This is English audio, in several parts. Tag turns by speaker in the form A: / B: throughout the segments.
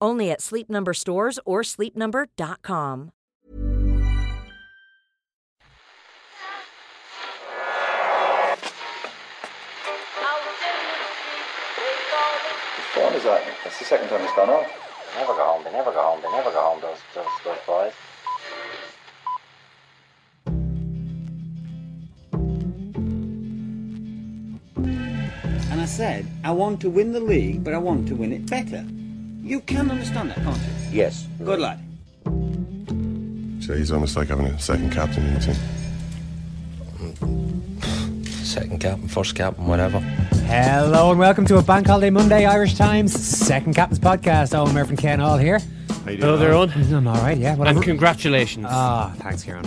A: Only at Sleep Number stores or sleepnumber.com.
B: Which one is that? That's the second time it's gone off.
C: Never go home. They never go home. They never go home. Those those those boys.
D: And I said, I want to win the league, but I want to win it better. You can understand that, can't you?
C: Yes.
D: Good lad.
E: So he's almost like having a second captain in the team.
F: Second captain, first captain, whatever.
G: Hello and welcome to a Bank Holiday Monday Irish Times Second Captain's Podcast. Eoin Murphy and Ken all here. How you doing?
H: Hello there, Eoin.
G: I'm all right, yeah. Well,
H: And
G: I'm-
H: congratulations.
G: Ah, thanks, Ciaran.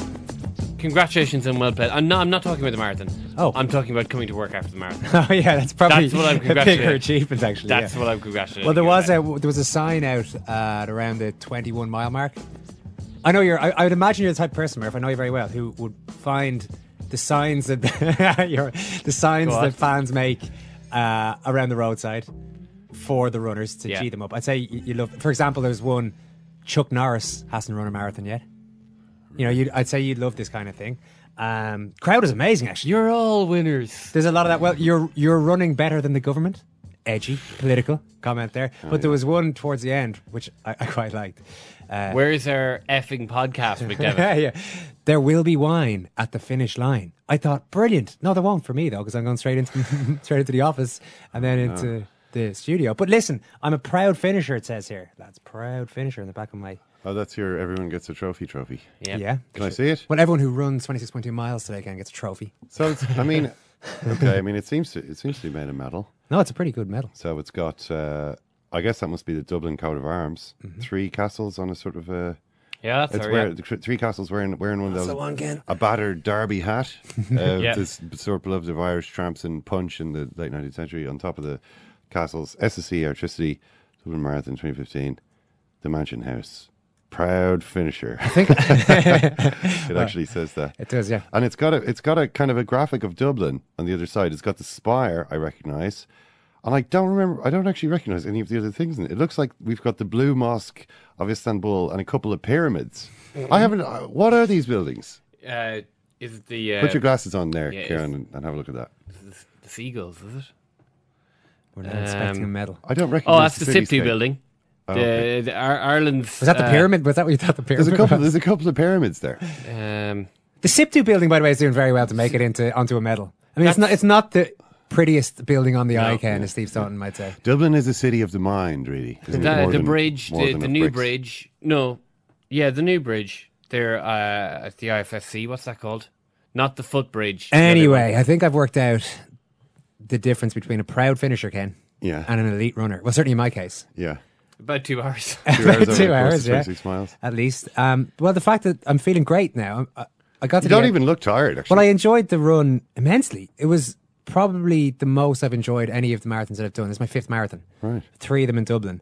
H: Congratulations and well played. I'm not, I'm not talking about the marathon.
G: Oh.
H: I'm talking about coming to work after the marathon.
G: Oh yeah, that's probably
H: That's what I'm
G: a bigger achievement actually.
H: That's
G: yeah.
H: what I'm congratulating.
G: Well, there was
H: about.
G: a there was a sign out uh, at around the 21 mile mark. I know you're. I, I would imagine you're the type of person, Murph. I know you very well, who would find the signs that the signs that fans make uh, around the roadside for the runners to
H: Yeah.
G: them up. I'd say you, you love. For example, there's one. Chuck Norris hasn't run a marathon yet. You know, you'd, I'd say you'd love this kind of thing. Um, crowd is amazing, actually.
H: You're all winners.
G: There's a lot of that. Well, you're you're running better than the government. Edgy, political comment there. but there was one towards the end which I, I quite liked. Uh,
H: Where's our effing podcast, McDevitt?
G: yeah, there will be wine at the finish line. I thought brilliant. No, there won't for me though, because I'm going straight into straight into the office and then into the studio. But listen, I'm a proud finisher. It says here, that's proud finisher in the back of my
E: Oh, that's your everyone gets a trophy trophy.
H: Yeah.
G: yeah.
E: Can I see it?
G: Well, everyone who runs 26.2 miles today can gets a trophy.
E: So it's, I mean, okay. I mean, it seems to it seems to be made of metal.
G: No, it's a pretty good medal.
E: So it's got. Uh, I guess that must be the Dublin coat of arms.
G: Mm-hmm.
E: Three castles on a sort of a.
H: Yeah, that's
E: It's
H: our,
E: where
H: yeah.
E: the tr- three castles wearing wearing one of those
G: the one, Ken.
E: a battered derby hat. Uh,
H: Yeah.
E: This sort of beloved of Irish tramps and punch in the late nineteenth century. On top of the castles, SSE Airtricity, Dublin Marathon 2015, the Mansion House, proud finisher.
G: I think
E: it actually says that.
G: it does. Yeah.
E: And it's got a it's got a kind of a graphic of Dublin on the other side. It's got the spire I recognise, and I don't remember. I don't actually recognise any of the other things in it. It looks like we've got the Blue Mosque of Istanbul and a couple of pyramids. I haven't. Uh, what are these buildings?
H: Uh, is it the uh,
E: Put your glasses on there,
H: yeah,
E: Ciaran,
H: it's-
E: and, and have a look at that.
H: the, the seagulls? Is it?
G: We're not expecting a
H: Um,
G: medal.
E: I don't recognise.
H: Oh, that's the
E: city
H: SIPTU building.
E: Oh,
H: the,
E: okay.
H: the Ar- Ireland's
G: Was that the
H: uh,
G: pyramid? Was that what you thought the pyramid?
E: There's a couple.
G: was?
E: There's a couple of pyramids there.
H: Um,
G: The SIPTU building, by the way, is doing very well to make it into onto a medal. I mean, it's not it's not the prettiest building on the eye, Ken, as Steve Staunton might say.
E: Dublin is a city of the mind, really. isn't it?
H: the,
E: More
H: the
E: than-
H: bridge,
E: more
H: the,
E: than
H: the new
E: bricks.
H: bridge. No, yeah, the new bridge. There uh, at the IFSC. What's that called? Not the footbridge.
G: Anyway. I think I've worked out the difference between a proud finisher, Ken,
E: Yeah,
G: and an elite runner. Well, certainly in my case,
E: yeah.
H: About two hours.
E: Two hours.
G: two hours, yeah,
E: 26 miles.
G: at least. Um, well, the fact that I'm feeling great now, I, I got to
E: You don't
G: end-
E: even look tired. Actually,
G: Well, I enjoyed the run immensely. It was probably the most I've enjoyed any of the marathons that I've done. This is my fifth marathon.
E: Right.
G: Three of them in Dublin.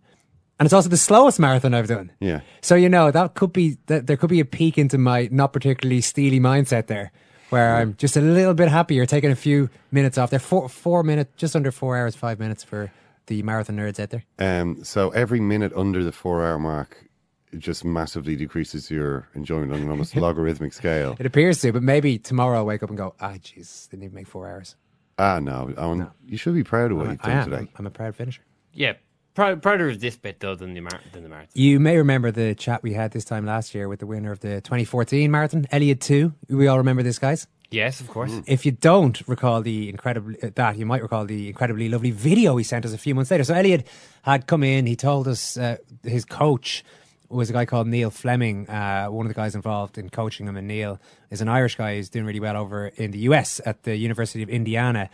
G: And it's also the slowest marathon I've done.
E: Yeah.
G: So, you know, that could be, that there could be a peak into my not particularly steely mindset there, where I'm just a little bit happier taking a few minutes off there. Four, four minutes, just under four hours, five minutes for the marathon nerds out there.
E: Um, so every minute under the four hour mark, it just massively decreases your enjoyment on an almost logarithmic scale.
G: It appears to, but maybe tomorrow I'll wake up and go, ah, jeez, didn't even make four hours.
E: Ah, no, Eoin, you should be proud of what you've
G: I
E: done today.
G: I'm, I'm a proud finisher.
H: yeah, proud, prouder of this bit though than the mar- than the marathon.
G: You may remember the chat we had this time last year with the winner of the 2014 marathon, Eliud Too. We all remember this, guys.
H: Yes, of course.
G: If you don't recall the incredibly uh, that, you might recall the incredibly lovely video he sent us a few months later. So Eliud had come in. He told us uh, his coach was a guy called Neil Fleming, uh, one of the guys involved in coaching him. And Neil is an Irish guy who's doing really well over in the US at the University of Indiana.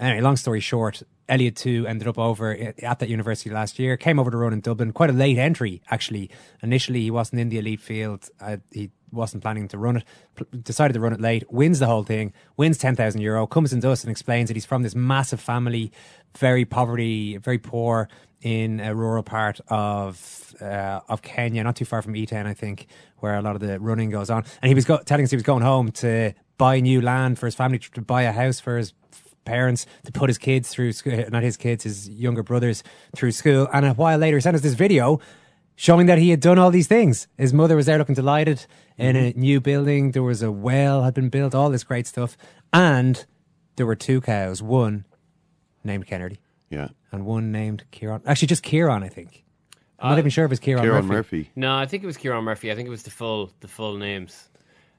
G: Anyway, long story short, Eliud Too ended up over at that university last year. Came over to run in Dublin. Quite a late entry, actually. Initially, he wasn't in the elite field. Uh, he wasn't planning to run it. Decided to run it late. Wins the whole thing. Wins ten thousand euro. Comes into us and explains that he's from this massive family, very poverty, very poor in a rural part of uh, of Kenya, not too far from Iten, I think, where a lot of the running goes on. And he was go- telling us he was going home to buy new land for his family, to buy a house for his parents to put his kids through school, not his kids, his younger brothers through school. And a while later, he sent us this video showing that he had done all these things. His mother was there looking delighted in a new building. There was a well had been built, all this great stuff. And there were two cows, one named Ken Early
E: Yeah.
G: and one named Ciaran. Actually, just Ciaran, I think. I'm not
H: Uh,
G: even sure if it's Ciaran,
E: Ciaran
G: Murphy.
E: Murphy.
H: No, I think it was Ciaran Murphy. I think it was the full the full names.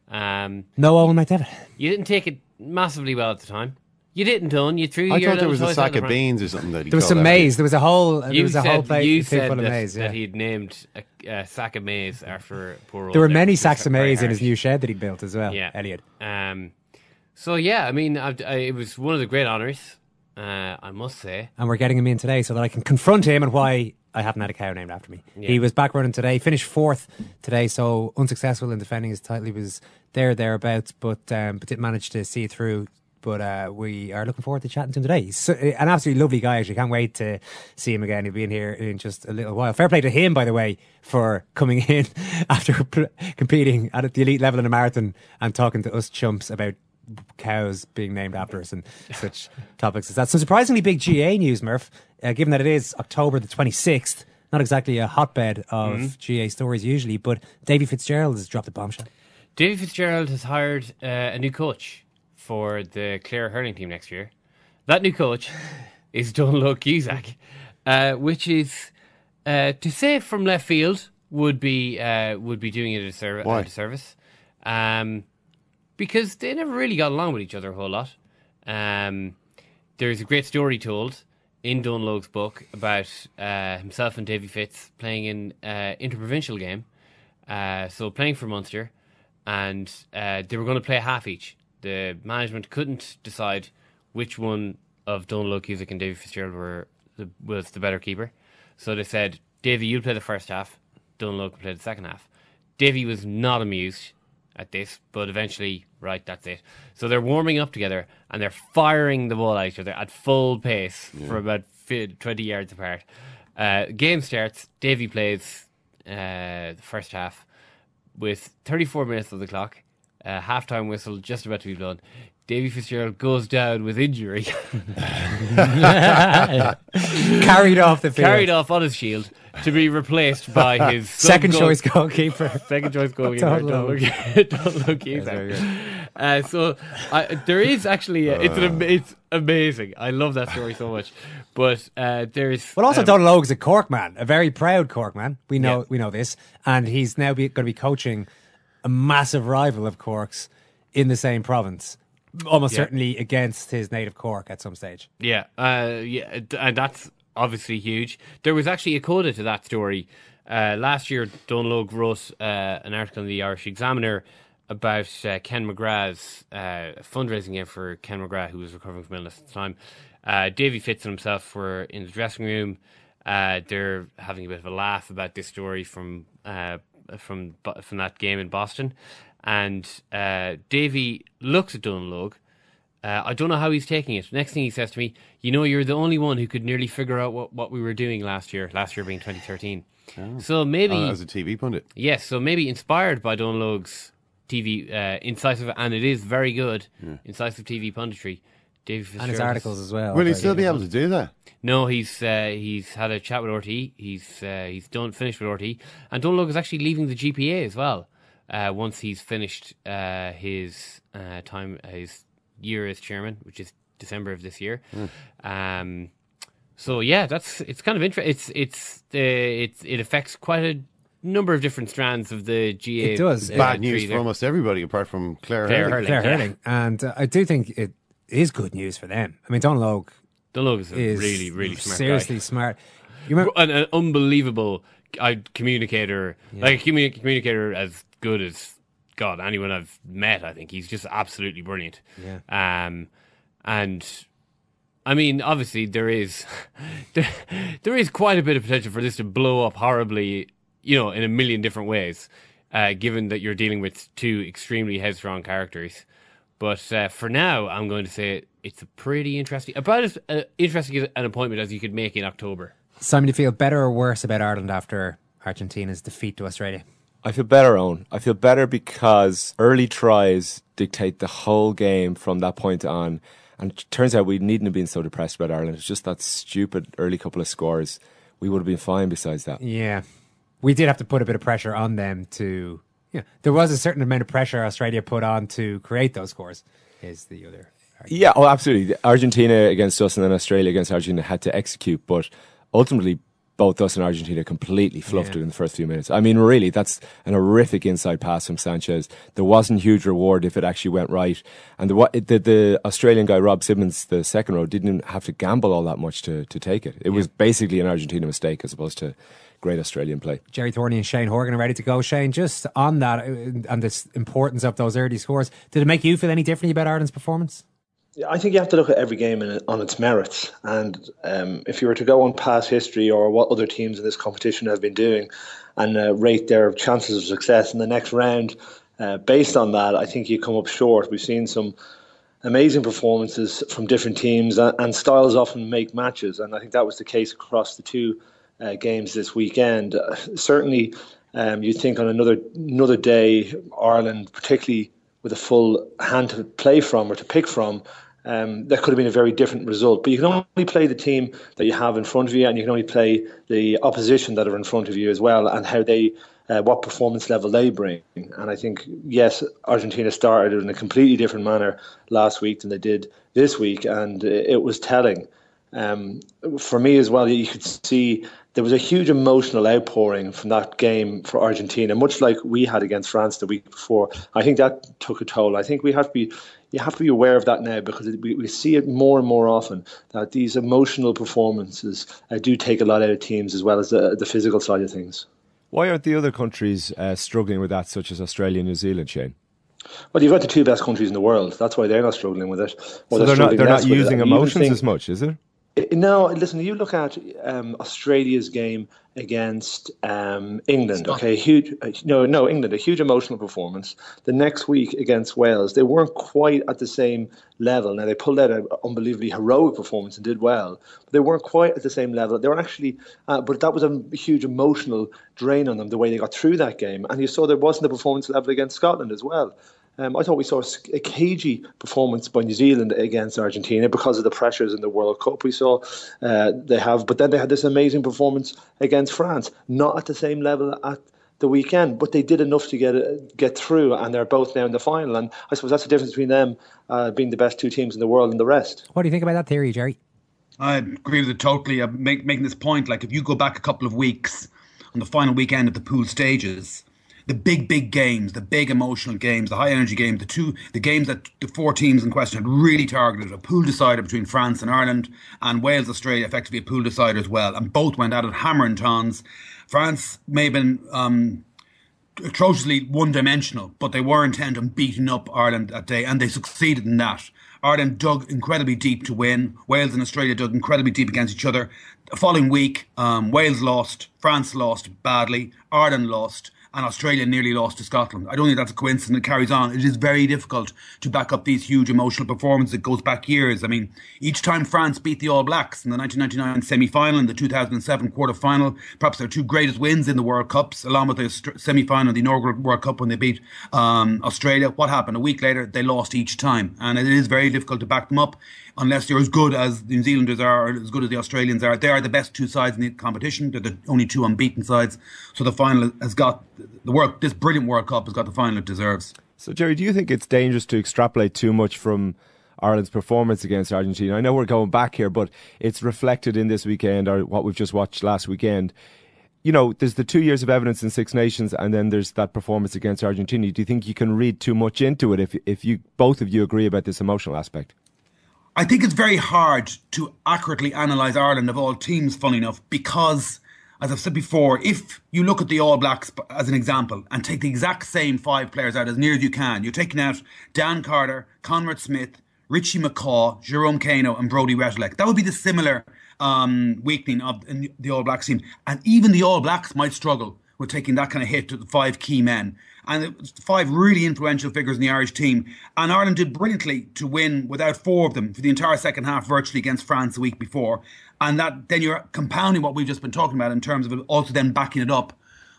H: Um,
G: No Eoin McDevitt.
H: you didn't take it massively well at the time. You didn't done. You threw your
E: I
H: your
E: thought there was a sack of beans or something that he
G: There was
E: called
G: some maize. There was a whole. There
H: You
G: was a
H: said,
G: whole plate
H: you
G: thing
H: said
G: full of
H: that,
G: maize.
H: that
G: Yeah.
H: he'd named a, a sack of maize after poor old
G: There were many sacks of maize in his new shed that he built as well.
H: Yeah.
G: Eliud.
H: Um, so yeah, I mean, I, I, it was one of the great honours. Uh, I must say.
G: and we're getting him in today so that I can confront him and why I haven't had a cow named after me.
H: Yeah.
G: He was back running today, finished fourth today, so unsuccessful in defending his title. He was there thereabouts, but um, but didn't manage to see it through. But uh, we are looking forward to chatting to him today. He's so, an absolutely lovely guy. Actually, can't wait to see him again. He'll be in here in just a little while. Fair play to him, by the way, for coming in after competing at the elite level in a marathon and talking to us chumps about cows being named after us and such topics as that. Some surprisingly big GAA news, Murph, uh, given that it is October the 26th. Not exactly a hotbed of
H: Mm-hmm.
G: GAA stories usually, but Davy Fitzgerald has dropped a bombshell.
H: Davy Fitzgerald has hired uh, a new coach for the Clare hurling team next year. That new coach is Donal Og Cusack, uh, which is uh, to say from left field would be uh, would be doing it a, disserv-
E: Why?
H: a disservice, um, because they never really got along with each other a whole lot. Um, there's a great story told in Donal Og's book about uh, himself and Davy Fitz playing in uh, interprovincial game, uh, so playing for Munster, and uh, they were going to play half each. The management couldn't decide which one of Donal Og Cusack and Davy Fitzgerald were the, was the better keeper, so they said, "Davy, you'll play the first half. Donal Og will play the second half." Davy was not amused at this, but eventually, right, that's it. So they're warming up together and they're firing the ball at each other at full pace for about 20 yards apart. Uh, game starts, Davy plays uh, the first half with 34 minutes of the clock, uh, halftime whistle just about to be blown. Davy Fitzgerald goes down with injury,
G: Carried off the field.
H: carried off on his shield to be replaced by his
G: Second
H: sub-goal-
G: choice goalkeeper.
H: Second choice goalkeeper.
G: Don't look.
H: Don't look. Cusack. Uh, so I, there is actually a, it's an, am- it's amazing. I love that story so much. But uh, there's
G: Well, also
H: um,
G: Donal Og is a Cork man, a very proud Cork man. We know
H: Yeah.
G: we know this, and he's now be, going to be coaching a massive rival of Cork's in the same province, almost
H: Yeah.
G: certainly against his native Cork at some stage.
H: Yeah, uh, yeah, and that's obviously huge. There was actually a coda to that story. Uh, last year, Donal Og wrote uh, an article in the Irish Examiner about uh, Ken McGrath's uh, fundraising game for Ken McGrath, who was recovering from illness at the time. Uh, Davy Fitz and himself were in the dressing room. Uh, they're having a bit of a laugh about this story from uh, from from that game in Boston, and uh, Davy looks at Donal Og. Uh, I don't know how he's taking it. Next thing he says to me, you know, you're the only one who could nearly figure out what, what we were doing last year, last year being 2013. So maybe,
E: Uh, as a TV pundit.
H: yes, so maybe inspired by Donal Og's TV, uh, incisive, and it is very good, incisive TV punditry. David
G: And his articles as well.
E: Will he still be able to do that?
H: No, he's uh, he's had a chat with RTÉ. He's uh, he's done finished with RTÉ, and Donal Og is actually leaving the GPA as well. Uh, once he's finished uh, his uh, time, his year as chairman, which is December of this year. Um, so yeah, that's it's kind of interesting. It's it's uh, it's it affects quite a number of different strands of the GAA.
G: It does.
H: uh,
E: Bad
H: tree
E: news for almost everybody apart from Clare,
H: Clare
E: Hurley.
H: Hurley.
G: Clare
H: yeah.
G: Hurling, and uh, I do think it is good news for them. I mean, Donal Og
H: The Logan's a
G: is
H: really, really smart
G: seriously
H: guy.
G: smart. You remember?
H: an, an unbelievable uh, communicator, like a communi- communicator as good as God anyone I've met. I think he's just absolutely brilliant.
G: Yeah.
H: Um, and I mean, obviously there is there, there is quite a bit of potential for this to blow up horribly, you know, in a million different ways. Uh, given that you're dealing with two extremely headstrong characters. But uh, for now, I'm going to say it's a pretty interesting, about as uh, interesting an appointment as you could make in October.
G: Simon, do you feel better or worse about Ireland after Argentina's defeat to Australia?
I: I feel better, Eoin. I feel better because early tries dictate the whole game from that point on. And it turns out we needn't have been so depressed about Ireland. It's just that stupid early couple of scores. We would have been fine besides that.
G: Yeah, we did have to put a bit of pressure on them to. Yeah, there was a certain amount of pressure Australia put on to create those scores. Is the other? argument.
I: Yeah, oh, absolutely. Argentina against us and then Australia against Argentina had to execute, but ultimately both us and Argentina completely fluffed
G: Yeah.
I: it in the first few minutes. I mean, really, that's an horrific inside pass from Sanchez. There wasn't huge reward if it actually went right. And the, the, the Australian guy, Rob Simmons, the second row, didn't have to gamble all that much to, to take it. It was basically an Argentina mistake as opposed to great Australian play.
G: Gerry Thornley and Shane Horgan are ready to go. Shane, just on that uh, and the importance of those early scores, did it make you feel any differently about Ireland's performance?
J: I think you have to look at every game in, on its merits. And um, if you were to go on past history or what other teams in this competition have been doing and uh, rate their chances of success in the next round, uh, based on that, I think you come up short. We've seen some amazing performances from different teams, and, and styles often make matches. And I think that was the case across the two uh, games this weekend. Uh, certainly, um, you'd think on another another day, Ireland, particularly with a full hand to play from or to pick from, um, that could have been a very different result. But you can only play the team that you have in front of you, and you can only play the opposition that are in front of you as well, and how they, uh, what performance level they bring. And I think yes, Argentina started in a completely different manner last week than they did this week, and it was telling. Um, for me as well, you could see there was a huge emotional outpouring from that game for Argentina, much like we had against France the week before. I think that took a toll. I think we have to be you have to be aware of that now because we, we see it more and more often that these emotional performances uh, do take a lot out of teams as well as the, the physical side of things.
I: Why aren't the other countries uh, struggling with that, such as Australia and New Zealand, Shane?
J: Well, you've got the two best countries in the world. That's why they're not struggling with it. Or
I: So they're not, they're not using
J: And you even
I: emotions as much, is it?
J: No, listen. You look at um, Australia's game against um, England. Okay, huge. uh, No, no, England. A huge emotional performance. The next week against Wales, they weren't quite at the same level. Now they pulled out an unbelievably heroic performance and did well, but they weren't quite at the same level. They were actually, uh, but that was a huge emotional drain on them the way they got through that game. And you saw there wasn't the performance level against Scotland as well. Um, I thought we saw a cagey performance by New Zealand against Argentina because of the pressures in the World Cup we saw uh, they have. But then they had this amazing performance against France, not at the same level at the weekend, but they did enough to get uh, get through, and they're both now in the final. And I suppose that's the difference between them uh, being the best two teams in the world and the rest.
G: What do you think about that theory, Gerry?
K: I agree with it totally. I'm make, making this point. Like, if you go back a couple of weeks on the final weekend of the pool stages, the big, big games, the big emotional games, the high energy games, the two, the games that the four teams in question had really targeted a pool decider between France and Ireland, and Wales, Australia, effectively a pool decider as well, and both went out at hammer and tons. France may have been um, atrociously one dimensional, but they were intent on beating up Ireland that day, and they succeeded in that. Ireland dug incredibly deep to win. Wales and Australia dug incredibly deep against each other. The following week, um, Wales lost, France lost badly, Ireland lost, and Australia nearly lost to Scotland. I don't think that's a coincidence. It carries on. It is very difficult to back up these huge emotional performances. It goes back years. I mean, each time France beat the All Blacks in the 1999 semi-final and the 2007 quarter-final, perhaps their two greatest wins in the World Cups, along with the semi-final of the inaugural World Cup when they beat um, Australia. What happened? A week later, they lost each time, and it is very difficult to back them up unless you're as good as the New Zealanders are, or as good as the Australians are. They are the best two sides in the competition. They're the only two unbeaten sides. So the final has got the work. This brilliant World Cup has got the final it deserves.
I: So, Gerry, do you think it's dangerous to extrapolate too much from Ireland's performance against Argentina? I know we're going back here, but it's reflected in this weekend or what we've just watched last weekend. you know, there's the two years of evidence in Six Nations, and then there's that performance against Argentina. Do you think you can read too much into it if if you both of you agree about this emotional aspect?
K: I think it's very hard to accurately analyse Ireland of all teams, funny enough, because, as I've said before, if you look at the All Blacks as an example and take the exact same five players out as near as you can, you're taking out Dan Carter, Conrad Smith, Richie McCaw, Jerome Kaino, and Brodie Retallick. That would be the similar um, weakening of the All Blacks team. And even the All Blacks might struggle with taking that kind of hit to the five key men. And five really influential figures in the Irish team. And Ireland did brilliantly to win without four of them for the entire second half, virtually against France the week before. And that then you're compounding what we've just been talking about in terms of also then backing it up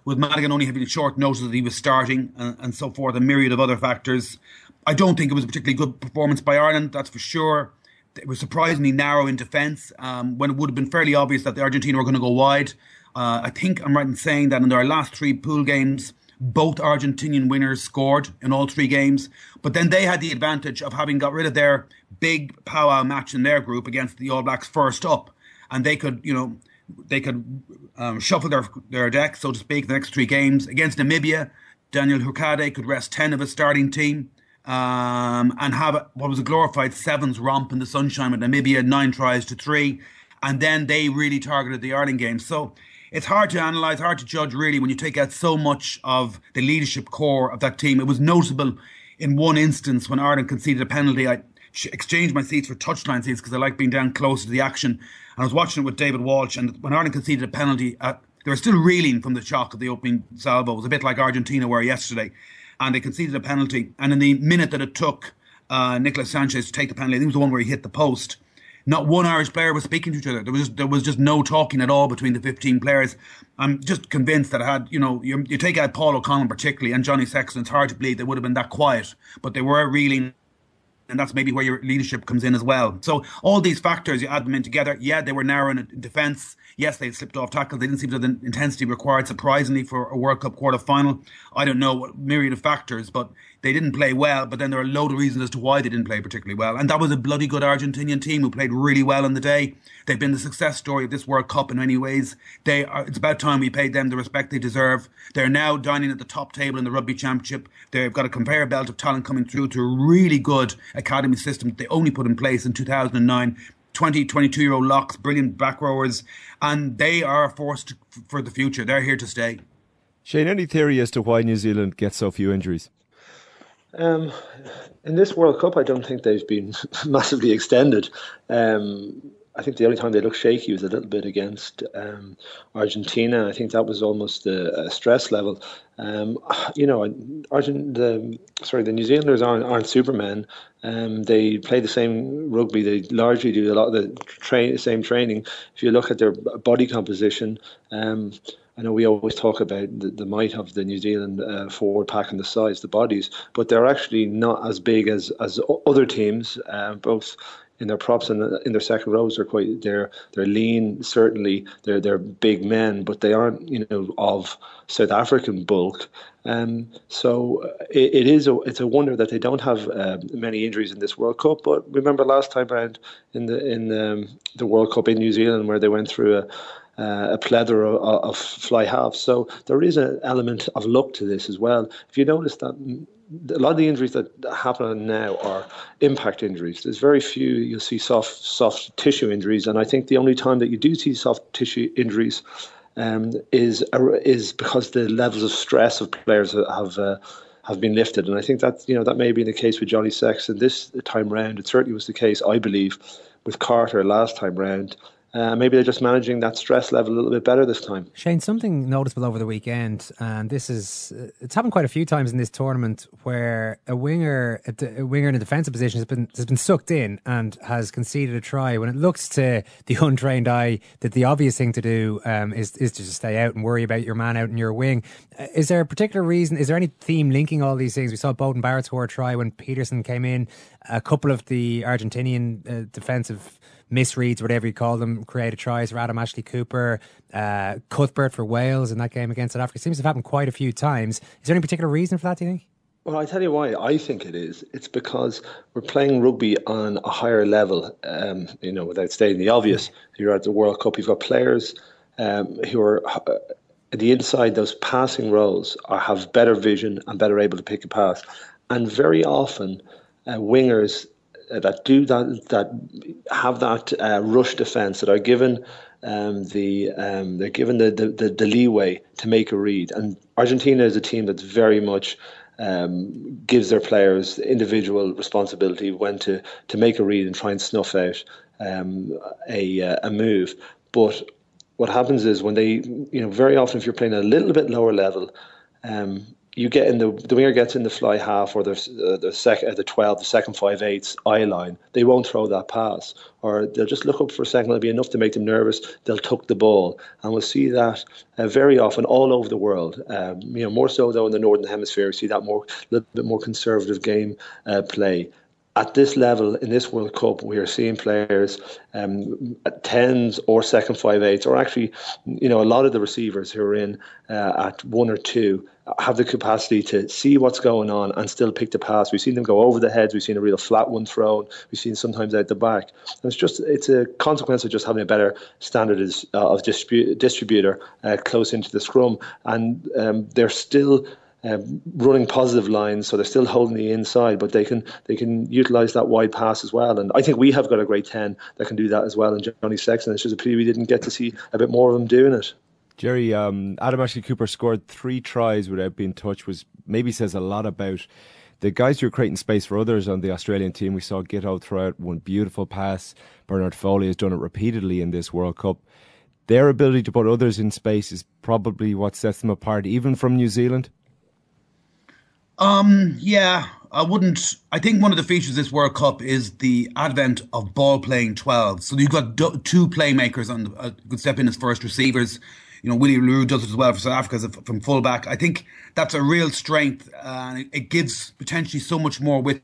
K: with Madigan only having a short notice that he was starting and, and so forth, a myriad of other factors. I don't think it was a particularly good performance by Ireland, that's for sure. It was surprisingly narrow in defence um, when it would have been fairly obvious that the Argentina were going to go wide. Uh, I think I'm right in saying that in their last three pool games, both Argentinian winners scored in all three games. But then they had the advantage of having got rid of their big powwow match in their group against the All Blacks first up. And they could, you know, they could um, shuffle their their deck, so to speak, the next three games. Against Namibia, Daniel Hourcade could rest 10 of his starting team um, and have what was a glorified sevens romp in the sunshine with Namibia, nine tries to three. And then they really targeted the Ireland game. So it's hard to analyse, hard to judge really when you take out so much of the leadership core of that team. It was notable in one instance when Ireland conceded a penalty. I exchanged my seats for touchline seats because I like being down close to the action. And I was watching it with David Walsh. And when Ireland conceded a penalty, uh, they were still reeling from the shock of the opening salvo. It was a bit like Argentina were yesterday and they conceded a penalty. And in the minute that it took uh, Nicolas Sanchez to take the penalty, I think it was the one where he hit the post. Not one Irish player was speaking to each other. There was just, there was just no talking at all between the 15 players. I'm just convinced that I had, you know, you, you take out Paul O'Connell particularly and Johnny Sexton, it's hard to believe they would have been that quiet, but they were reeling and that's maybe where your leadership comes in as well. So all these factors, you add them in together. Yeah, they were narrow in defence. Yes, they slipped off tackles. They didn't seem to have the intensity required, surprisingly, for a World Cup quarter final. I don't know what myriad of factors, but they didn't play well. But then there are a load of reasons as to why they didn't play particularly well. And that was a bloody good Argentinian team who played really well on the day. They've been the success story of this World Cup in many ways. They are, it's about time we paid them the respect they deserve. They're now dining at the top table in the Rugby Championship. They've got a conveyor belt of talent coming through to a really good academy system that they only put in place in 2009. 20, 22 year old locks, brilliant back rowers, and they are a force to, for the future. They're here to stay.
I: Shane, any theory as to why New Zealand gets so few injuries?
J: Um, in this World Cup, I don't think they've been massively extended. Um, I think the only time they looked shaky was a little bit against um, Argentina. I think that was almost a, stress level. Um, you know, Argent, the sorry, the New Zealanders aren't, aren't supermen. Um, they play the same rugby. They largely do a lot of the same training. If you look at their body composition, um, I know we always talk about the, the might of the New Zealand uh, forward pack and the size, the bodies, but they're actually not as big as as other teams, uh, both in their props and in their second rows are quite they're they're lean certainly they're they're big men but they aren't you know of South African bulk um, so uh, it, it is a it's a wonder that they don't have uh, many injuries in this World Cup but remember last time around in the in um, the World Cup in New Zealand where they went through a uh, a plethora of, of fly halves. So there is an element of luck to this as well. If you notice that a lot of the injuries that happen now are impact injuries. There's very few you'll see soft soft tissue injuries, and I think the only time that you do see soft tissue injuries um, is is because the levels of stress of players have. Uh, have been lifted, and I think that you know that may be the case with Johnny Sexton this time round. It certainly was the case, I believe, with Carter last time round. Uh, maybe they're just managing that stress level a little bit better this time.
G: Shane, something noticeable over the weekend, and this is uh, it's happened quite a few times in this tournament where a winger, a, winger in a defensive position has been has been sucked in and has conceded a try. When it looks to the untrained eye that the obvious thing to do um, is is to just stay out and worry about your man out in your wing. Uh, is there a particular reason? Is there any theme linking all these things? We saw Beauden Barrett score a try when Pietersen came in. A couple of the Argentinian uh, defensive misreads, whatever you call them, created tries for Adam Ashley Cooper, uh, Cuthbert for Wales in that game against South Africa. It seems to have happened quite a few times. Is there any particular reason for that, do you think?
J: Well, I tell you why I think it is. It's because we're playing rugby on a higher level. Um, you know, without stating the obvious, you're at the World Cup. You've got players um, who are uh, the inside, those passing roles are, have better vision and better able to pick a pass. And very often, uh, wingers that do that, that have that uh, rush defence, that are given um, the um, they're given the, the, the, the, leeway to make a read. And Argentina is a team that's very much um, gives their players individual responsibility when to, to make a read and try and snuff out um, a, uh, a move. But what happens is when they, you know, very often if you're playing a little bit lower level, um, you get in the the winger gets in the fly half or the uh, the second uh, the twelve the second five eighths eye line. They won't throw that pass, or they'll just look up for a second. It'll be enough to make them nervous. They'll tuck the ball, and we'll see that uh, very often all over the world. Um, you know, more so though in the northern hemisphere, we see that more a little bit more conservative game uh, play at this level in this World Cup, we are seeing players um, at tens or second five eights, or actually, you know, a lot of the receivers who are in uh, at one or two have the capacity to see what's going on and still pick the pass. We've seen them go over the heads. We've seen a real flat one thrown. We've seen sometimes out the back. And it's just it's a consequence of just having a better standard uh, of distributor uh, close into the scrum, and um, they're still um, running positive lines, so they're still holding the inside, but they can they can utilise that wide pass as well. And I think we have got a great ten that can do that as well. And Johnny Sexton, it's just a pity we didn't get to see a bit more of them doing it.
I: Gerry, um, Adam Ashley Cooper scored three tries without being touched, was maybe says a lot about the guys who are creating space for others on the Australian team. We saw Giteau throw out one beautiful pass. Bernard Foley has done it repeatedly in this World Cup. Their ability to put others in space is probably what sets them apart, even from New Zealand.
K: Um, yeah, I wouldn't. I think one of the features of this World Cup is the advent of ball playing 12. So you've got two playmakers on the, uh, could step in as first receivers. You know, Willie le does it as well for South Africa as a, from fullback. I think that's a real strength, and it, it gives potentially so much more width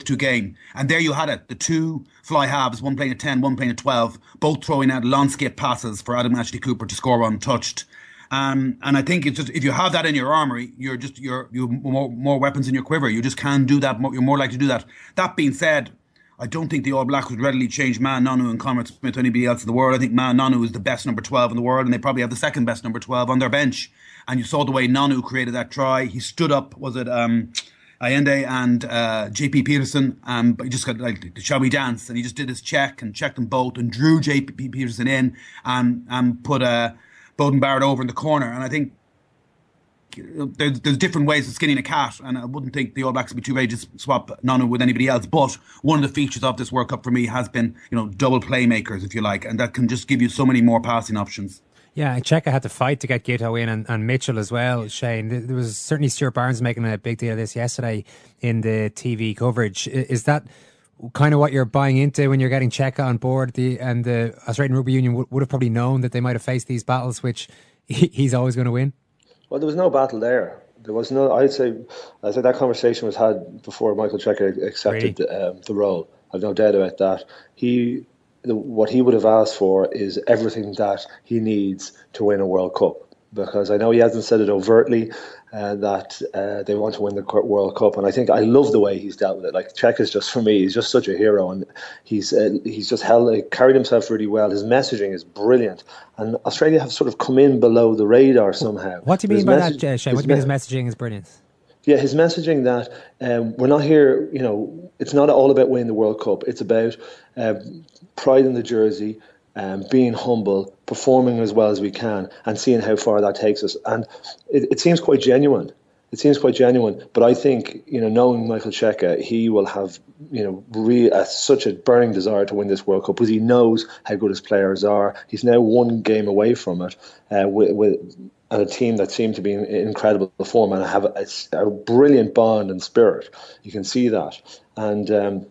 K: to game. And there you had it. The two fly halves, one playing a 10, one playing a 12, both throwing out landscape passes for Adam Ashley Cooper to score untouched. Um, and I think it's just if you have that in your armory, you're just you're you more more weapons in your quiver. You just can do that. You're more likely to do that. That being said, I don't think the All Blacks would readily change Ma'a Nonu and Conrad Smith to anybody else in the world. I think Ma'a Nonu is the best number 12 in the world, and they probably have the second best number 12 on their bench. And you saw the way Nonu created that try. He stood up, was it um, Allende and uh, JP Pietersen? um, but he just got like, the shall we dance? And he just did his check and checked them both and drew JP Pietersen in and, and put a Beauden Barrett over in the corner. And I think uh, there's, there's different ways of skinning a cat, and I wouldn't think the All Blacks would be too ready to swap Nonu with anybody else. But one of the features of this World Cup for me has been, you know, double playmakers, if you like, and that can just give you so many more passing options.
G: Yeah, Cheika had to fight to get Giteau in and, and Mitchell as well, Shane. There was certainly Stuart Barnes making a big deal of this yesterday in the TV coverage. Is that kind of what you're buying into when you're getting Cheika on board. The and the Australian Rugby Union would, would have probably known that they might have faced these battles, which he, he's always going to win.
J: Well, there was no battle there. There was no. I'd say, I say that conversation was had before Michael Cheika accepted really? um, the role. I've no doubt about that. He, the, what he would have asked for is everything that he needs to win a World Cup because I know he hasn't said it overtly uh, that uh, they want to win the World Cup, and I think I love the way he's dealt with it. Like Cheika is just for me, he's just such a hero, and he's uh, he's just held uh, carried himself really well. His messaging is brilliant, and Australia have sort of come in below the radar somehow.
G: What do you mean by message, that, Shane? What do you mean his messaging is brilliant?
J: Yeah, his messaging that um, we're not here. You know, it's not all about winning the World Cup. It's about uh, pride in the jersey um, being humble, performing as well as we can, and seeing how far that takes us. And it, it seems quite genuine. It seems quite genuine, but I think you know, knowing Michael Cheika, he will have you know re- uh, such a burning desire to win this World Cup because he knows how good his players are. He's now one game away from it uh, with, with a team that seem to be in incredible form and have a, a brilliant bond and spirit. You can see that, and um,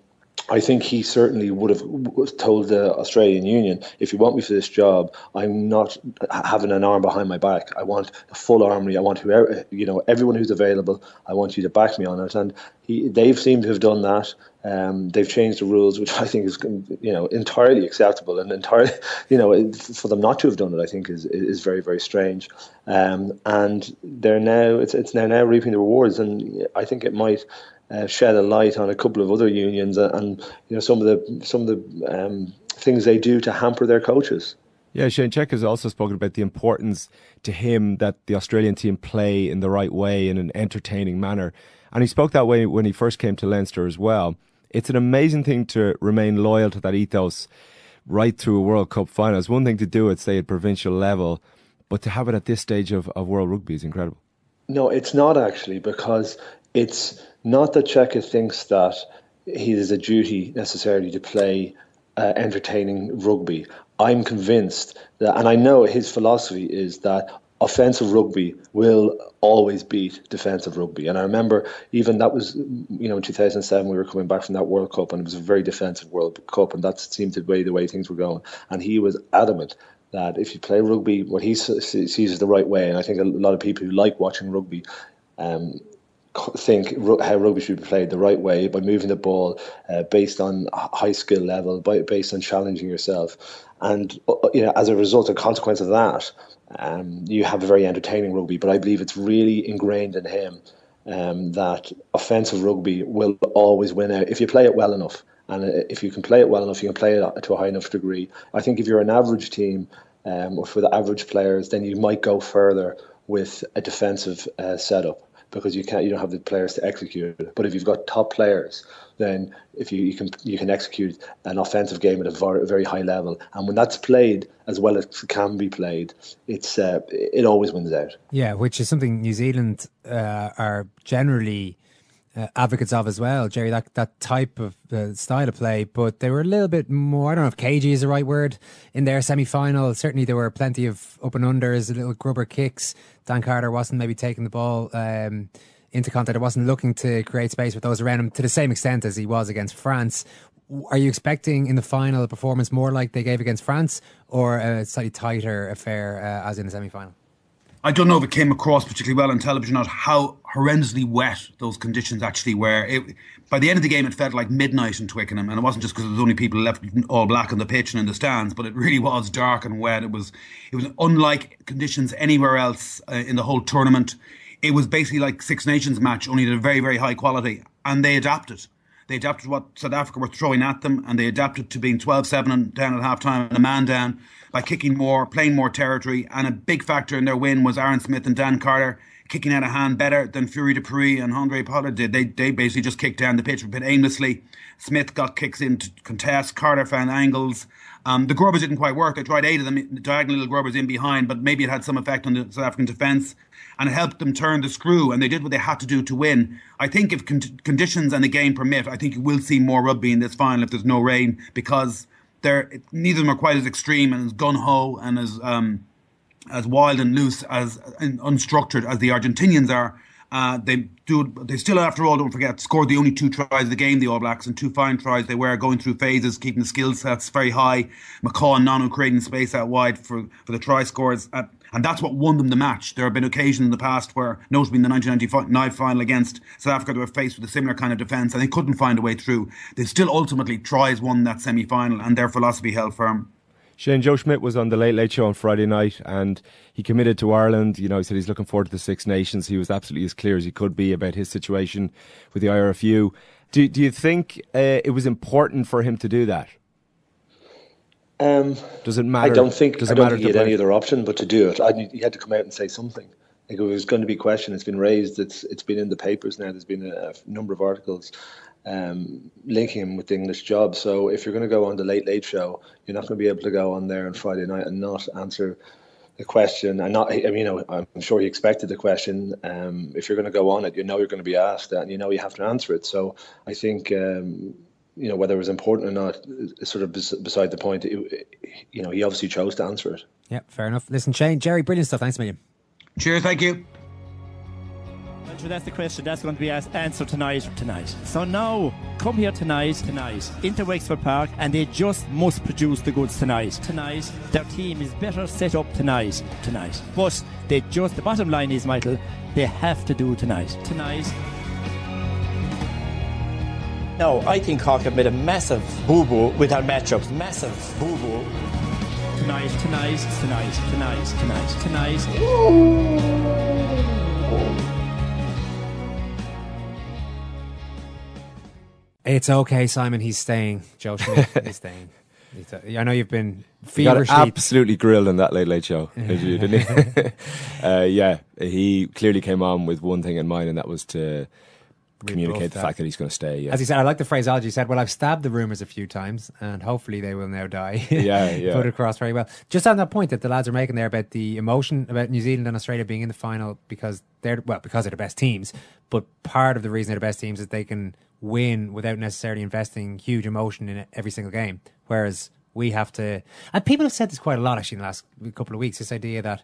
J: I think he certainly would have told the Australian Union, if you want me for this job, I'm not having an arm behind my back. I want a full armory. I want whoever, you know, everyone who's available. I want you to back me on it. And he, they've seemed to have done that. Um, they've changed the rules, which I think is, you know, entirely acceptable and entirely, you know, for them not to have done it, I think is is very very strange. Um, and they're now it's it's now now reaping the rewards, and I think it might uh, shed a light on a couple of other unions and, and, you know some of the some of the um, things they do to hamper their coaches.
I: Yeah, Shane Cheika has also spoken about the importance to him that the Australian team play in the right way in an entertaining manner. And he spoke that way when he first came to Leinster as well. It's an amazing thing to remain loyal to that ethos right through a World Cup final. It's one thing to do it, say, at provincial level, but to have it at this stage of, of World Rugby is incredible.
J: No, it's not actually, because it's not that Cheika thinks that he has a duty necessarily to play uh, entertaining rugby. I'm convinced that, and I know his philosophy is that offensive rugby will always beat defensive rugby. And I remember even that was, you know, in 2007, we were coming back from that World Cup and it was a very defensive World Cup. And that seemed to be the way things were going. And he was adamant that if you play rugby, what he sees is the right way. And I think a lot of people who like watching rugby um, think how rugby should be played the right way by moving the ball uh, based on high skill level, by, based on challenging yourself. And uh, you know, as a result, a consequence of that, um, you have a very entertaining rugby. But I believe it's really ingrained in him um, that offensive rugby will always win out if you play it well enough. And uh, if you can play it well enough, you can play it to a high enough degree. I think if you're an average team um, or for the average players, then you might go further with a defensive uh, setup because you can't you don't have the players to execute it. But if you've got top players, then if you, you can you can execute an offensive game at a very, high level, and when that's played as well as can be played, it's uh, it always wins out.
G: Yeah, which is something New Zealand uh, are generally uh, advocates of as well, Gerry. That that type of uh, style of play, but they were a little bit more. I don't know if cagey is the right word in their semi final. Certainly, there were plenty of open unders, a little grubber kicks. Dan Carter wasn't maybe taking the ball um, into contact. It wasn't looking to create space with those around him to the same extent as he was against France. Are you expecting in the final a performance more like they gave against France, or a slightly tighter affair uh, as in the semi final?
K: I don't know if it came across particularly well on television or how horrendously wet those conditions actually were. It, by the end of the game, it felt like midnight in Twickenham, and it wasn't just because there was only people left all black on the pitch and in the stands, but it really was dark and wet. It was it was unlike conditions anywhere else uh, in the whole tournament. It was basically like Six Nations match, only at a very very high quality, and they adapted. They adapted to what South Africa were throwing at them, and they adapted to being 12-7 and down at half time and a man down by kicking more, playing more territory. And a big factor in their win was Aaron Smith and Dan Carter kicking out of hand better than Fourie du Preez and Handré Pollard did. They they basically just kicked down the pitch a bit aimlessly. Smith got kicks in to contest. Carter found angles. Um, the grubbers didn't quite work. I tried eight of them, diagonal little grubbers in behind, but maybe it had some effect on the South African defence and helped them turn the screw and they did what they had to do to win. I think if con- conditions and the game permit, I think you will see more rugby in this final if there's no rain because they're neither of them are quite as extreme and as gun ho and as um, as wild and loose as and unstructured as the Argentinians are. Uh, they do. They still, after all, don't forget, scored the only two tries of the game. The All Blacks and two fine tries. They were going through phases, keeping the skill sets very high. McCaw and Nonu creating space out wide for for the try scores. And that's what won them the match. There have been occasions in the past where, notably in the 1999 final against South Africa, they were faced with a similar kind of defence and they couldn't find a way through. They still ultimately tries won that semi final and their philosophy held firm.
I: Shane Joe Schmidt was on the Late Late Show on Friday night, and he committed to Ireland. You know, he said he's looking forward to the Six Nations. He was absolutely as clear as he could be about his situation with the IRFU. Do Do you think uh, it was important for him to do that?
J: Um,
I: Does it matter?
J: I don't think.
I: Does
J: I don't
I: matter
J: think he had
I: play?
J: any other option but to do it. I, he had to come out and say something. Like it was going to be questioned. It's been raised. It's it's been in the papers now. There's been a, a number of articles um, linking him with the English job. So if you're going to go on the Late Late Show, you're not going to be able to go on there on Friday night and not answer the question. And not, I mean, you know, I'm sure he expected the question. Um, if you're going to go on it, you know you're going to be asked that, and you know you have to answer it. So I think. Um, you know whether it was important or not is sort of beside the point. It, you know, he obviously chose to answer it.
G: Yeah, fair enough. Listen, Shane, Gerry, brilliant stuff. Thanks a million.
K: Cheers, thank you.
L: Well, sure, that's the question. That's going to be asked, answered tonight. Tonight. So now, come here tonight, tonight, into Wexford Park, and they just must produce the goods tonight. Tonight, their team is better set up tonight. Tonight, but they just. The bottom line is, Michael, they have to do tonight. Tonight.
M: No, I think Cork have made a massive boo boo with our matchups. Massive boo boo.
L: Tonight, tonight, tonight, tonight, tonight, tonight.
G: It's okay, Simon. He's staying. Joe Schmidt is staying. I know you've been
I: He got absolutely grilled in that Late Late Show, did you, didn't he? uh, yeah, he clearly came on with one thing in mind, and that was to communicate the
G: that.
I: fact that he's going to stay. Yeah.
G: As he said, I like the phraseology. He said, "Well, I've stabbed the rumors a few times, and hopefully they will now die."
I: Yeah, yeah.
G: Put across very well. Just on that point that the lads are making there about the emotion about New Zealand and Australia being in the final because they're well because they're the best teams, but part of the reason they're the best teams is they can win without necessarily investing huge emotion in every single game, whereas we have to. And people have said this quite a lot actually in the last couple of weeks. This idea that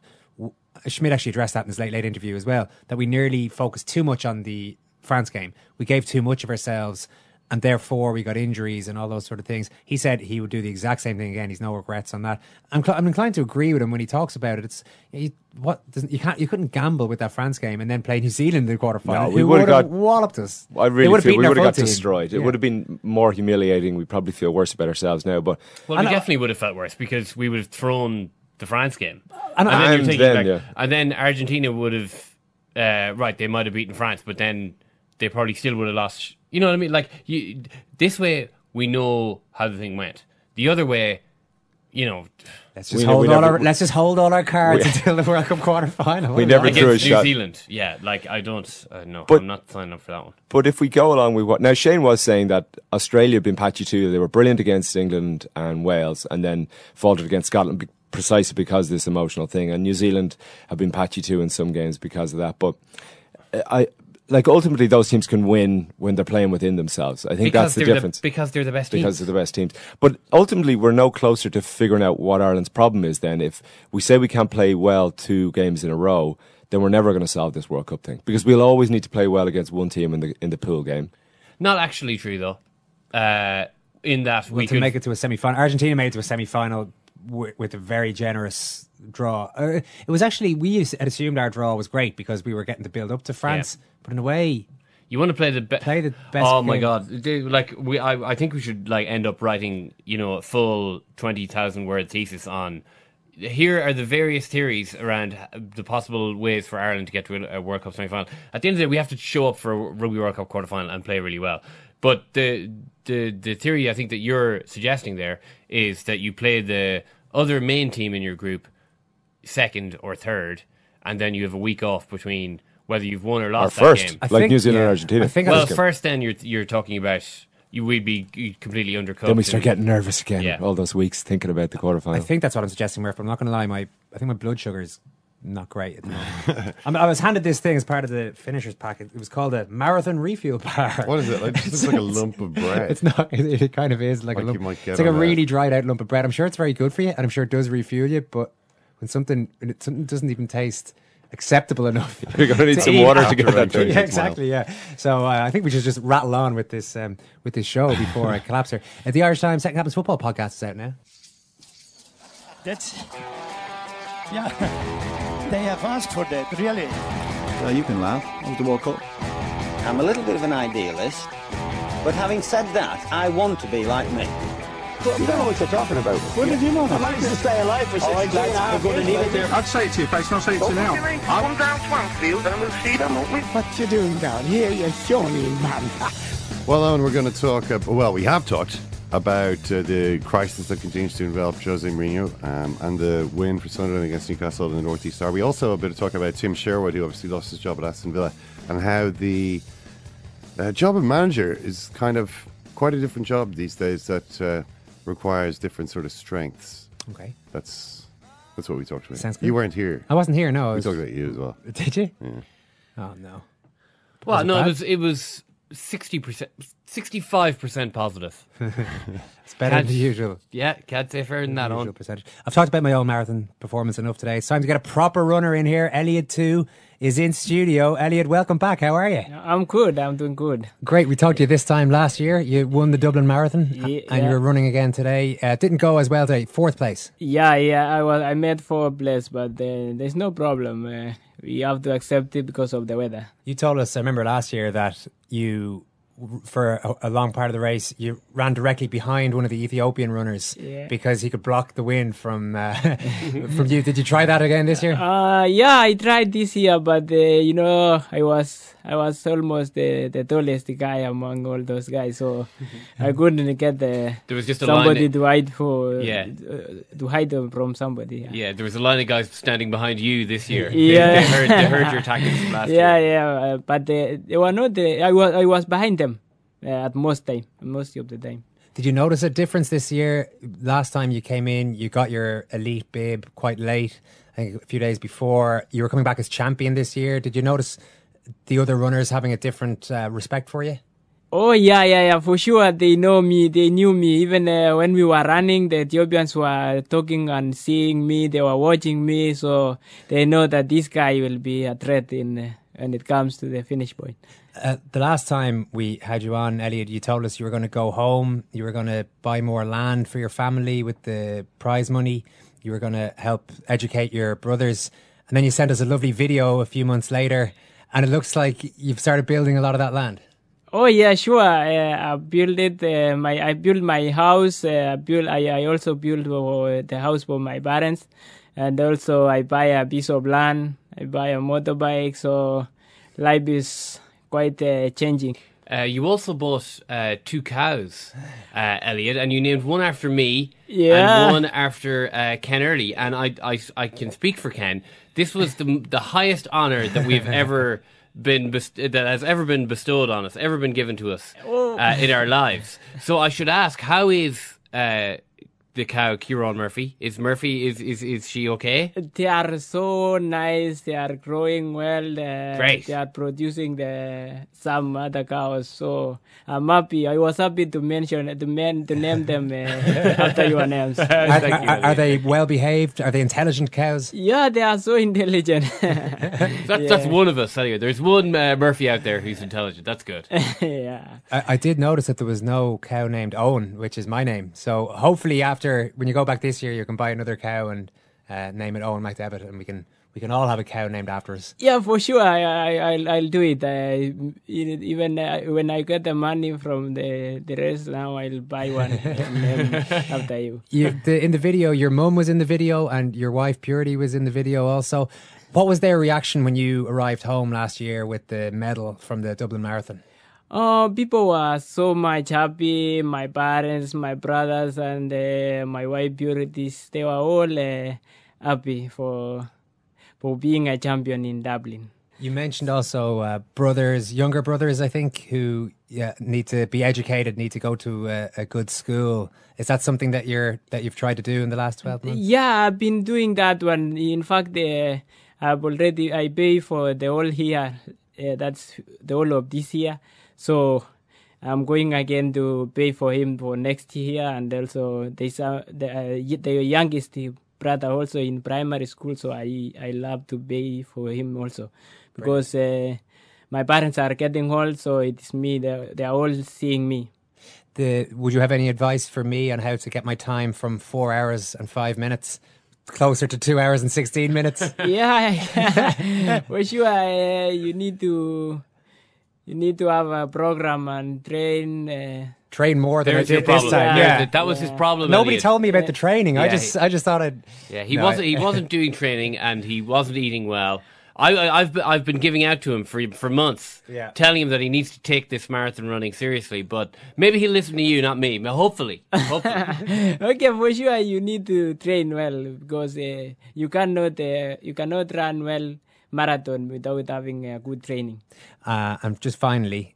G: Schmidt actually addressed that in his late late interview as well. That we nearly focus too much on the France game. We gave too much of ourselves, and therefore we got injuries and all those sort of things. He said he would do the exact same thing again. He's no regrets on that. I'm, cl- I'm inclined to agree with him when he talks about it. It's you, what doesn't you can't you couldn't gamble with that France game and then play New Zealand in the quarterfinal.
I: No, we would've got-
G: walloped us.
I: I really
G: would've
I: feel we would have got
G: team.
I: destroyed. It
G: Yeah.
I: would have been more humiliating. We probably feel worse about ourselves now. But
H: Well, we definitely would have felt worse because we would have thrown the France game,
I: And-
H: then you're
I: and then,
H: back-
I: yeah.
H: and then Argentina would have, uh, right? They might have beaten France, but then they probably still would have lost. You know what I mean? Like you, this way, we know how the thing went. The other way, you know,
G: Let's just hold all our let's just hold all our cards
I: we-
G: until the World Cup quarterfinal.
I: We never
H: against
I: threw a
H: New
I: shot.
H: Zealand. Yeah, like I don't. Uh, no,
I: But-
H: I'm not signing up for that one.
I: But if we go along with what now Shane was saying that Australia have been patchy too. They were brilliant against England and Wales, and then faltered against Scotland precisely because of this emotional thing. And New Zealand have been patchy too in some games because of that. But uh, I like ultimately those teams can win when they're playing within themselves. I think
H: Because
I: that's the
H: they're
I: difference.
H: because they're the best teams.
I: because they're the best teams. But ultimately, we're no closer to figuring out what Ireland's problem is. Then, if we say we can't play well two games in a row, then we're never going to solve this World Cup thing because we'll always need to play well against one team in the in the pool game.
H: Not actually true though. Uh, in that
G: Well,
H: we
G: to
H: could
G: make it to a semi final. Argentina made it to a semi final with, with a very generous draw. Uh, it was actually, we had assumed our draw was great because we were getting to build up to France, but in a way,
H: You want to play the be-
G: play the best.
H: Oh my
G: game.
H: god! Like we, I, I think we should like end up writing, you know, a full twenty thousand word thesis on. Here are the various theories around the possible ways for Ireland to get to a World Cup semi final. At the end of the day, we have to show up for a Rugby World Cup quarter final and play really well. But the the the theory I think that you're suggesting there is that you play the other main team in your group second or third, and then you have a week off between whether you've won or lost
I: Or first,
H: that game.
I: Like think- New Zealand and Argentina. I think
H: well,
I: that's
H: first then you're you're talking about you would be completely undercooked.
I: then we start getting nervous again.
H: Yeah.
I: All those weeks thinking about the quarterfinal.
G: I think that's what I'm suggesting, Murph. I'm not going to lie. My I think my blood sugar is not great at the moment. I, mean, I was handed this thing as part of the finishers packet. It was called a marathon refuel bar.
E: What is it? Like, it looks like a lump of bread.
G: It's not. It, it kind of is like,
E: Like
G: a
E: you
G: lump.
E: might get
G: It's like a
E: on a-
G: really dried out lump of bread. I'm sure it's very good for you, and I'm sure it does refuel you. But when something when it, something doesn't even taste acceptable enough,
I: You're gonna need some water to get
G: after
I: that
G: I-
I: drink.
G: Yeah, exactly. Yeah. So uh, I think we should just rattle on with this um, with this show before I collapse here. Uh, the Irish Times Second Captain's Football podcast is out now.
L: That's yeah. They have asked for that, really.
N: Uh, you can laugh. That was the World Cup.
D: I'm a little bit of an idealist, but having said that, I want to be like me.
N: You don't know what you're talking about.
D: What did you know? I managed to stay alive for 60 lads. We're going to need it there.
N: I'd say it to you, face, I'll say it to you now.
D: Come down Swansfield and we'll see them, won't we?
O: What you doing down here, you shawny man?
E: Well, Eoin, we're going to talk. ab well, we have talked about uh, the crisis that continues to envelop Jose Mourinho um, and the win for Sunderland against Newcastle in the North East Star. We also have a bit of talk about Tim Sherwood, who obviously lost his job at Aston Villa, and how the uh, job of manager is kind of quite a different job these days that uh, requires different sort of strengths.
G: Okay.
E: That's that's what we talked about.
G: Sounds good.
E: You weren't here.
G: I wasn't here. No, I
E: we
G: was-
E: talked about you as well.
G: Did you?
E: Yeah.
G: Oh no.
H: Well,
G: Was it
H: no, it
G: bad?
H: was it was sixty percent, sixty five percent positive.
G: It's better than the usual.
H: Yeah, can't say fairer than that.
G: Usual
H: On
G: percentage. I've talked about my own marathon performance enough today. It's time to get a proper runner in here. Eliud Too is in studio. Eliud, welcome back. How are you?
P: I'm good. I'm doing good.
G: Great. We talked to you this time last year. You won the Dublin Marathon,
P: Yeah,
G: and you
P: yeah.
G: were running again today. Uh, didn't go as well today. Fourth place.
P: Yeah, yeah. I was. I made fourth place, but uh, there's no problem. Uh, we have to accept it because of the weather.
G: You told us, I remember last year, that you, for a, a long part of the race, you ran directly behind one of the Ethiopian runners
P: Yeah.
G: because he could block the wind from uh, from you. Did you try that again this year?
P: Uh, yeah, I tried this year, but uh, you know, I was. I was almost the, the tallest guy among all those guys, so I couldn't get the
H: There was just a
P: somebody
H: line-
P: to hide for
H: Yeah.
P: uh, to hide them from somebody. Yeah.
H: Yeah, there was a line of guys standing behind you this year.
P: Yeah,
H: they, heard, they heard your tactics last
P: yeah,
H: year.
P: yeah, uh, but uh, they were not. The, I was I was behind them uh, at most time, most of the time.
G: Did you notice a difference this year? Last time you came in, you got your elite bib quite late. I think a few days before. You were coming back as champion this year. Did you notice the other runners having a different uh, respect for you?
P: Oh yeah, yeah, yeah, for sure. They know me. They knew me. Even uh, when we were running, the Ethiopians were talking and seeing me. They were watching me, so they know that this guy will be a threat in uh, when it comes to the finish point.
G: Uh, the last time we had you on, Eliud, you told us you were going to go home. You were going to buy more land for your family with the prize money. You were going to help educate your brothers. And then you sent us a lovely video a few months later. And it looks like you've started building a lot of that land.
P: Oh yeah, sure. Uh, I built it. Uh, my I built my house. Uh, I built. I, I also built uh, the house for my parents, and also I buy a piece of land. I buy a motorbike. So life is quite uh, changing.
H: Uh, you also bought uh, two cows, uh, Eliud, and you named one after me
P: Yeah.
H: and one after uh, Ken Early. And I, I, I can speak for Ken. This was the the highest honor that we've ever been best- that has ever been bestowed on us, ever been given to us
P: Oh.
H: uh, in our lives. So I should ask, how is uh, the cow Ciaran Murphy? Is Murphy is is is she okay?
P: They are so nice. They are growing well. Uh,
H: Great.
P: They are producing the some other cows. So I'm happy. I was happy to mention to men to name them uh, after your names.
G: Are, are- are they well behaved? Are they intelligent cows?
P: Yeah, they are so intelligent.
H: That's, that's one of us anyway. There's one uh, Murphy out there who's intelligent. That's good.
P: yeah.
G: I, I did notice that there was no cow named Eoin, which is my name. So hopefully, after when you go back this year, you can buy another cow and uh, name it Eoin McDevitt, and we can we can all have a cow named after us.
P: Yeah, for sure. I, I, I'll, I'll do it. I, even uh, when I get the money from the, the rest, now I'll buy one after you.
G: You, the, in the video, your mum was in the video, and your wife Purity was in the video also. What was their reaction when you arrived home last year with the medal from the Dublin Marathon?
P: Oh, people were so much happy. My parents, my brothers, and uh, my wife Purities, they were all uh, happy for for being a champion in Dublin.
G: You mentioned also uh, brothers, younger brothers, I think, who yeah, need to be educated, need to go to a, a good school. Is that something that you're that you've tried to do in the last twelve months?
P: Yeah, I've been doing that one. In fact, uh, I've already I pay for the whole year. Uh, that's the whole of this year. So I'm going again to pay for him for next year, and also there's uh, the uh, the youngest brother also in primary school. So I I love to pay for him also because uh, my parents are getting old. So it's me. They they are all seeing me.
G: The, would you have any advice for me on how to get my time from four hours and five minutes closer to two hours and sixteen minutes?
P: yeah, for sure. Uh, you need to you need to have a program and train. Uh,
G: Train more than
H: There's
G: I did this time.
H: Yeah,
G: Yeah,
H: that- that was his problem,
G: Nobody
H: Eliud.
G: told me about the training. I just,
H: he-
G: I just thought I'd.
H: Yeah, he
G: No,
H: wasn't.
G: I-
H: He wasn't doing training, and he wasn't eating well. I, I, I've been- I've been giving out to him for for months,
P: Yeah.
H: telling him that he needs to take this marathon running seriously. But maybe he'll listen to you, not me. But hopefully, hopefully.
P: okay, for sure you need to train well because uh, you cannot uh, you cannot run well marathon without having uh, good training.
G: Uh, and just finally,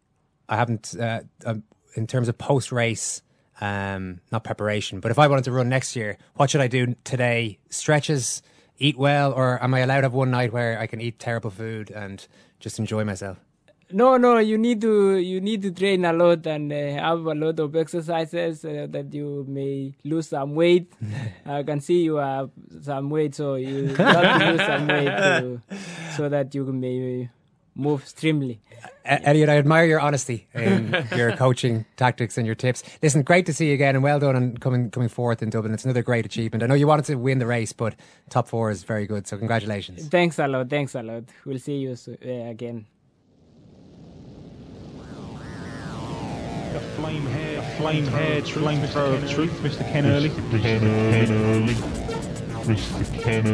G: I haven't, uh, um, in terms of post race, um, not preparation, but if I wanted to run next year, what should I do today? Stretches, eat well, or am I allowed to have one night where I can eat terrible food and just enjoy myself?
P: No, no, you need to you need to train a lot and uh, have a lot of exercises uh, that you may lose some weight. I can see you have some weight, so you have to lose some weight to, so that you may move streamly.
G: Uh, Eliud, I admire your honesty in your coaching tactics and your tips. Listen, great to see you again, and well done on coming coming fourth in Dublin. It's another great achievement. I know you wanted to win the race, but top four is very good. So congratulations.
P: Thanks a lot. Thanks a lot. We'll see you uh, again.
N: Flame hair, flame hair, flame thrower of truth, Mr. Ken Early.
Q: Mr. Ken Early. Mr. Ken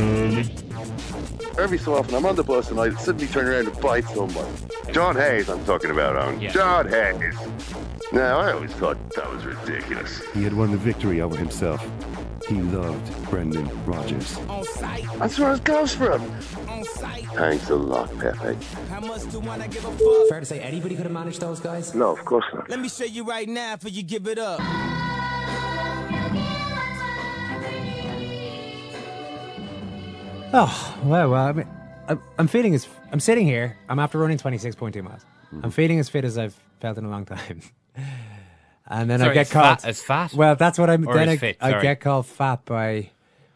Q: Early. Every so often, I'm on the bus and I suddenly turn around and bite someone. John Hayes, I'm talking about, Eoin.
E: Yeah.
Q: John Hayes. Now, I always thought that was ridiculous.
R: He had won the victory over himself. He loved Brendan Rodgers.
Q: That's where it goes from. Thanks a lot, Pepe.
G: Fair to say anybody could have managed those guys?
Q: No, of course not.
S: Let me show you right now for you give it up.
G: Oh, well, well I mean, I'm, I'm feeling as I'm sitting here. I'm after running 26.2 miles.
H: Mm-hmm.
G: I'm feeling as fit as I've felt in a long time. and then I get called
H: fat- as fat?
G: Well, that's what I'm.
H: Or
G: then
H: as
G: I,
H: fit,
G: I get called fat by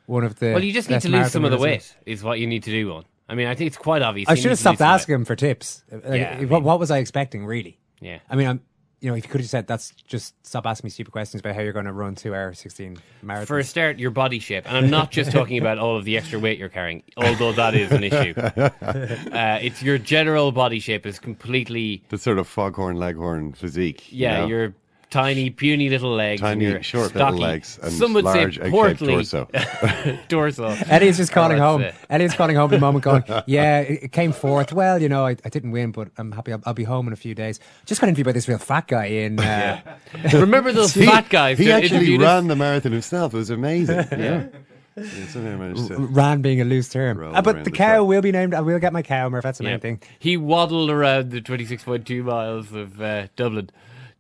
G: one of the.
H: well, you just need to lose some of the weight, is what you need to do, on. I mean, I think it's quite obvious.
G: I should have stopped asking him for tips. Like,
H: Yeah, I
G: what, what was I expecting, really?
H: Yeah.
G: I mean, I'm. You know, if you could have said that's just stop asking me stupid questions about how you're going to run two hour sixteen marathons.
H: For a start, your body shape, and I'm not just talking about all of the extra weight you're carrying, although that is an issue. Uh, it's your general body shape is completely
E: The sort of foghorn leghorn physique. you
H: yeah.
E: know?
H: Your tiny, puny little legs,
E: Tiny,
H: and your
E: short little legs and
H: some would
E: large
H: say portly
E: torso.
H: torso.
G: Eddie's just calling
H: Oh,
G: home.
H: it.
G: Eddie's calling home at the moment, going, "Yeah, it, it came fourth. Well, you know, I, I didn't win, but I'm happy. I'll, I'll be home in a few days. Just got interviewed by this real fat guy in. Uh,
H: Remember those
E: He-
H: fat guys?
E: He actually
H: interviewed us?
E: ran the marathon himself. It was amazing. yeah. Yeah, somehow managed to-
G: ran being a loose term, Uh, but
E: around
G: the
E: the
G: cow will be named. I will get my cow, Murph. That's the
H: Yeah.
G: main thing.
H: He waddled around the 26.2 miles of uh, Dublin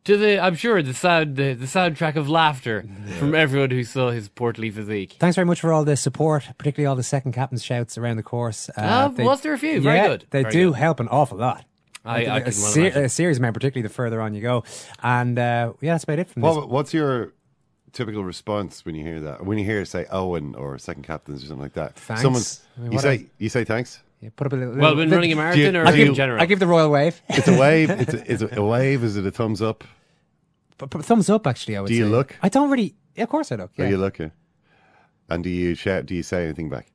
H: to the, I'm sure, the sound, the, the soundtrack of laughter from everyone who saw his portly physique.
G: Thanks very much for all the support, particularly all the second captain's shouts around the course. Uh,
H: Ah, was there a few? Very
G: yeah,
H: good.
G: They
H: Very
G: do
H: good.
G: help an awful lot.
H: I-
G: Like,
H: I
G: a,
H: can well
G: ser- a serious amount, particularly the further on you go. And uh, yeah, that's about it from this.
E: What's your typical response when you hear that? When you hear say Eoin or second captains or something like that?
G: Thanks.
E: Someone's
G: I mean,
E: you say
G: else?
E: you say thanks.
G: Yeah, put up a little.
H: Well, when
G: little-
H: running a
G: do
H: marathon or
G: I
H: in general?
G: I give the royal wave.
E: It's a wave. it's, a, it's a, a wave. Is it a thumbs up?
G: But, but thumbs up, actually. I would
E: Do you
G: say.
E: look?
G: I don't really. Yeah, of course I look.
E: Are
G: Yeah.
E: you looking? And do you shout? Do you say anything back?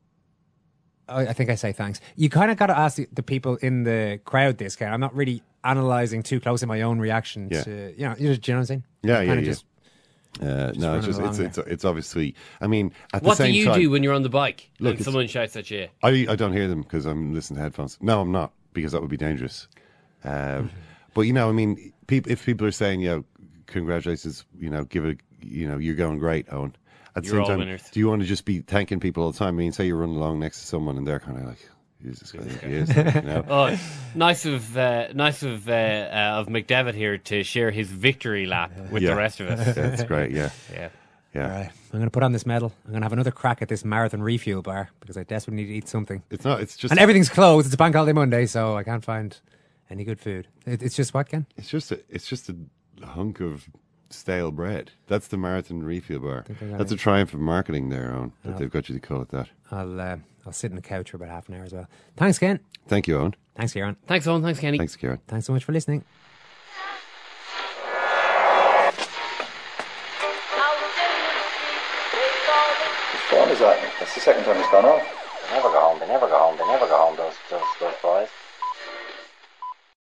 G: I, I think I say thanks. You kind of got to ask the, the people in the crowd this kind. I'm not really analyzing too closely my own reaction
E: Yeah.
G: to you know. You know, do you know what I'm saying?
E: Yeah, yeah,
G: kinda
E: yeah.
G: Just,
E: Uh, no, it's
G: running
E: just it's,
G: along
E: it's it's obviously. I mean, at the
H: What do
E: same
H: you
E: time,
H: do when you're on the bike
E: Look,
H: and
E: it's-
H: someone shouts at you?
E: I I don't hear them because I'm listening to headphones. No, I'm not because that would be dangerous. Um, but you know, I mean, peop if people are saying, you know, congratulations, you know, give it, you know, you're going great, Eoin. At the
H: You're
E: same
H: all
E: time,
H: winners.
E: do you want to just be thanking people all the time? I mean, say you're running along next to someone and they're kind of like, "Who's this guy? think you know?
H: Oh, nice of uh, nice of uh, uh, of McDevitt here to share his victory lap with
E: Yeah.
H: the rest of us.
E: Yeah, That's great. Yeah,
H: Yeah.
E: yeah.
G: all right, I'm going to put on this medal. I'm going to have another crack at this marathon refuel bar because I desperately need to eat something.
E: It's not. It's just.
G: and everything's closed. It's a bank holiday Monday, so I can't find any good food. It, it's just what, Ken?
E: It's just a. It's just a hunk of stale bread. That's the marathon refuel bar. That's a triumph of marketing there, Eoin. That
G: Yeah.
E: they've got you to call it that.
G: I'll uh, I'll sit in the couch for about half an hour as well. Thanks, Ken.
E: Thank you, Eoin.
G: Thanks, Ciaran.
H: Thanks, Eoin. Thanks, Kenny.
E: Thanks, Ciaran.
G: Thanks so much for listening.
B: What form is that? That's the second time it's gone off.
C: They never go home, they never go home, they never go